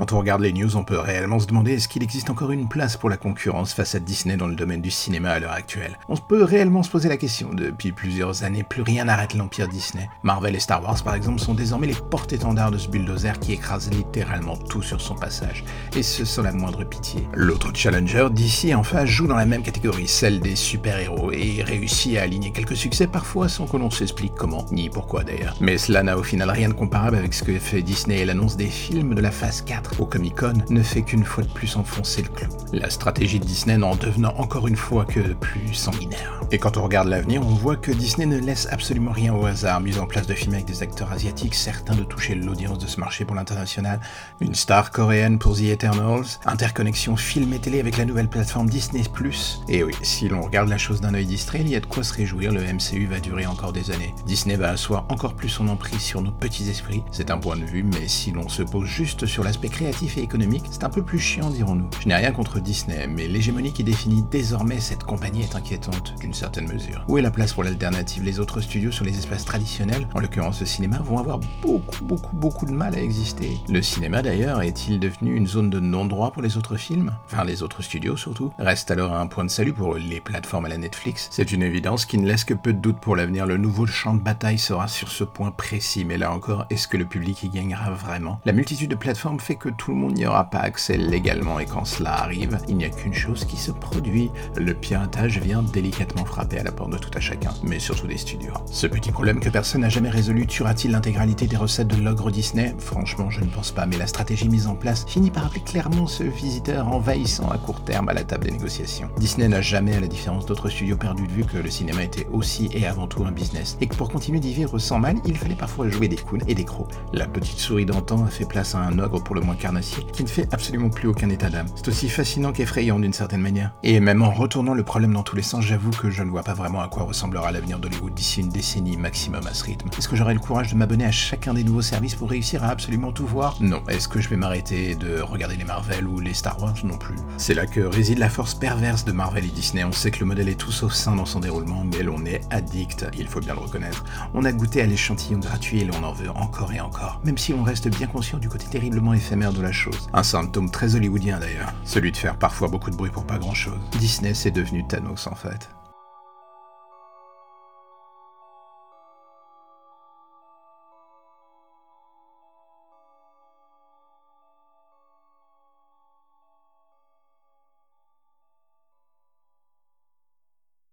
Quand on regarde les news, on peut réellement se demander est-ce qu'il existe encore une place pour la concurrence face à Disney dans le domaine du cinéma à l'heure actuelle? On peut réellement se poser la question. Depuis plusieurs années, plus rien n'arrête l'empire Disney. Marvel et Star Wars, par exemple, sont désormais les porte-étendards de ce bulldozer qui écrase littéralement tout sur son passage, et ce sans la moindre pitié. L'autre challenger, DC, en face, joue dans la même catégorie, celle des super-héros, et réussit à aligner quelques succès parfois sans que l'on s'explique comment, ni pourquoi d'ailleurs. Mais cela n'a au final rien de comparable avec ce que fait Disney et l'annonce des films de la phase 4 au Comic Con ne fait qu'une fois de plus enfoncer le clou. La stratégie de Disney n'en devenant encore une fois que plus sanguinaire. Et quand on regarde l'avenir, on voit que Disney ne laisse absolument rien au hasard, mise en place de films avec des acteurs asiatiques, certains de toucher l'audience de ce marché pour l'international, une star coréenne pour The Eternals, interconnexion film et télé avec la nouvelle plateforme Disney+. Et oui, si l'on regarde la chose d'un œil distrait, il y a de quoi se réjouir, le MCU va durer encore des années. Disney va asseoir encore plus son emprise sur nos petits esprits, c'est un point de vue, mais si l'on se pose juste sur l'aspect créatif et économique, c'est un peu plus chiant dirons-nous. Je n'ai rien contre Disney, mais l'hégémonie qui définit désormais cette compagnie est inquiétante d'une certaine mesure. Où est la place pour l'alternative? Les autres studios sur les espaces traditionnels, en l'occurrence le cinéma, vont avoir beaucoup, beaucoup, beaucoup de mal à exister. Le cinéma d'ailleurs est-il devenu une zone de non-droit pour les autres films? Enfin les autres studios surtout Reste alors un point de salut pour les plateformes à la Netflix. C'est une évidence qui ne laisse que peu de doute pour l'avenir. Le nouveau champ de bataille sera sur ce point précis, mais là encore, est-ce que le public y gagnera vraiment? La multitude de plateformes fait que tout le monde n'y aura pas accès légalement et quand cela arrive, il n'y a qu'une chose qui se produit. Le piratage vient délicatement frapper à la porte de tout à chacun, mais surtout des studios. Ce petit problème que personne n'a jamais résolu tuera-t-il l'intégralité des recettes de l'ogre Disney? Franchement, je ne pense pas, mais la stratégie mise en place finit par appeler clairement ce visiteur envahissant à court terme à la table des négociations. Disney n'a jamais, à la différence d'autres studios, perdu de vue que le cinéma était aussi et avant tout un business, et que pour continuer d'y vivre sans mal, il fallait parfois jouer des coudes et des crocs. La petite souris d'antan a fait place à un ogre pour le moins carnassier, qui ne fait absolument plus aucun état d'âme. C'est aussi fascinant qu'effrayant d'une certaine manière. Et même en retournant le problème dans tous les sens, j'avoue que je ne vois pas vraiment à quoi ressemblera l'avenir d'Hollywood d'ici une décennie maximum à ce rythme. Est-ce que j'aurai le courage de m'abonner à chacun des nouveaux services pour réussir à absolument tout voir? Non. Est-ce que je vais m'arrêter de regarder les Marvel ou les Star Wars? Non plus. C'est là que réside la force perverse de Marvel et Disney. On sait que le modèle est tout sauf sain dans son déroulement, mais l'on est addict, il faut bien le reconnaître. On a goûté à l'échantillon gratuit et l'on en veut encore et encore, même si on reste bien conscient du côté terriblement éphémère de la chose. Un symptôme très hollywoodien d'ailleurs, celui de faire parfois beaucoup de bruit pour pas grand chose. Disney c'est devenu Thanos en fait.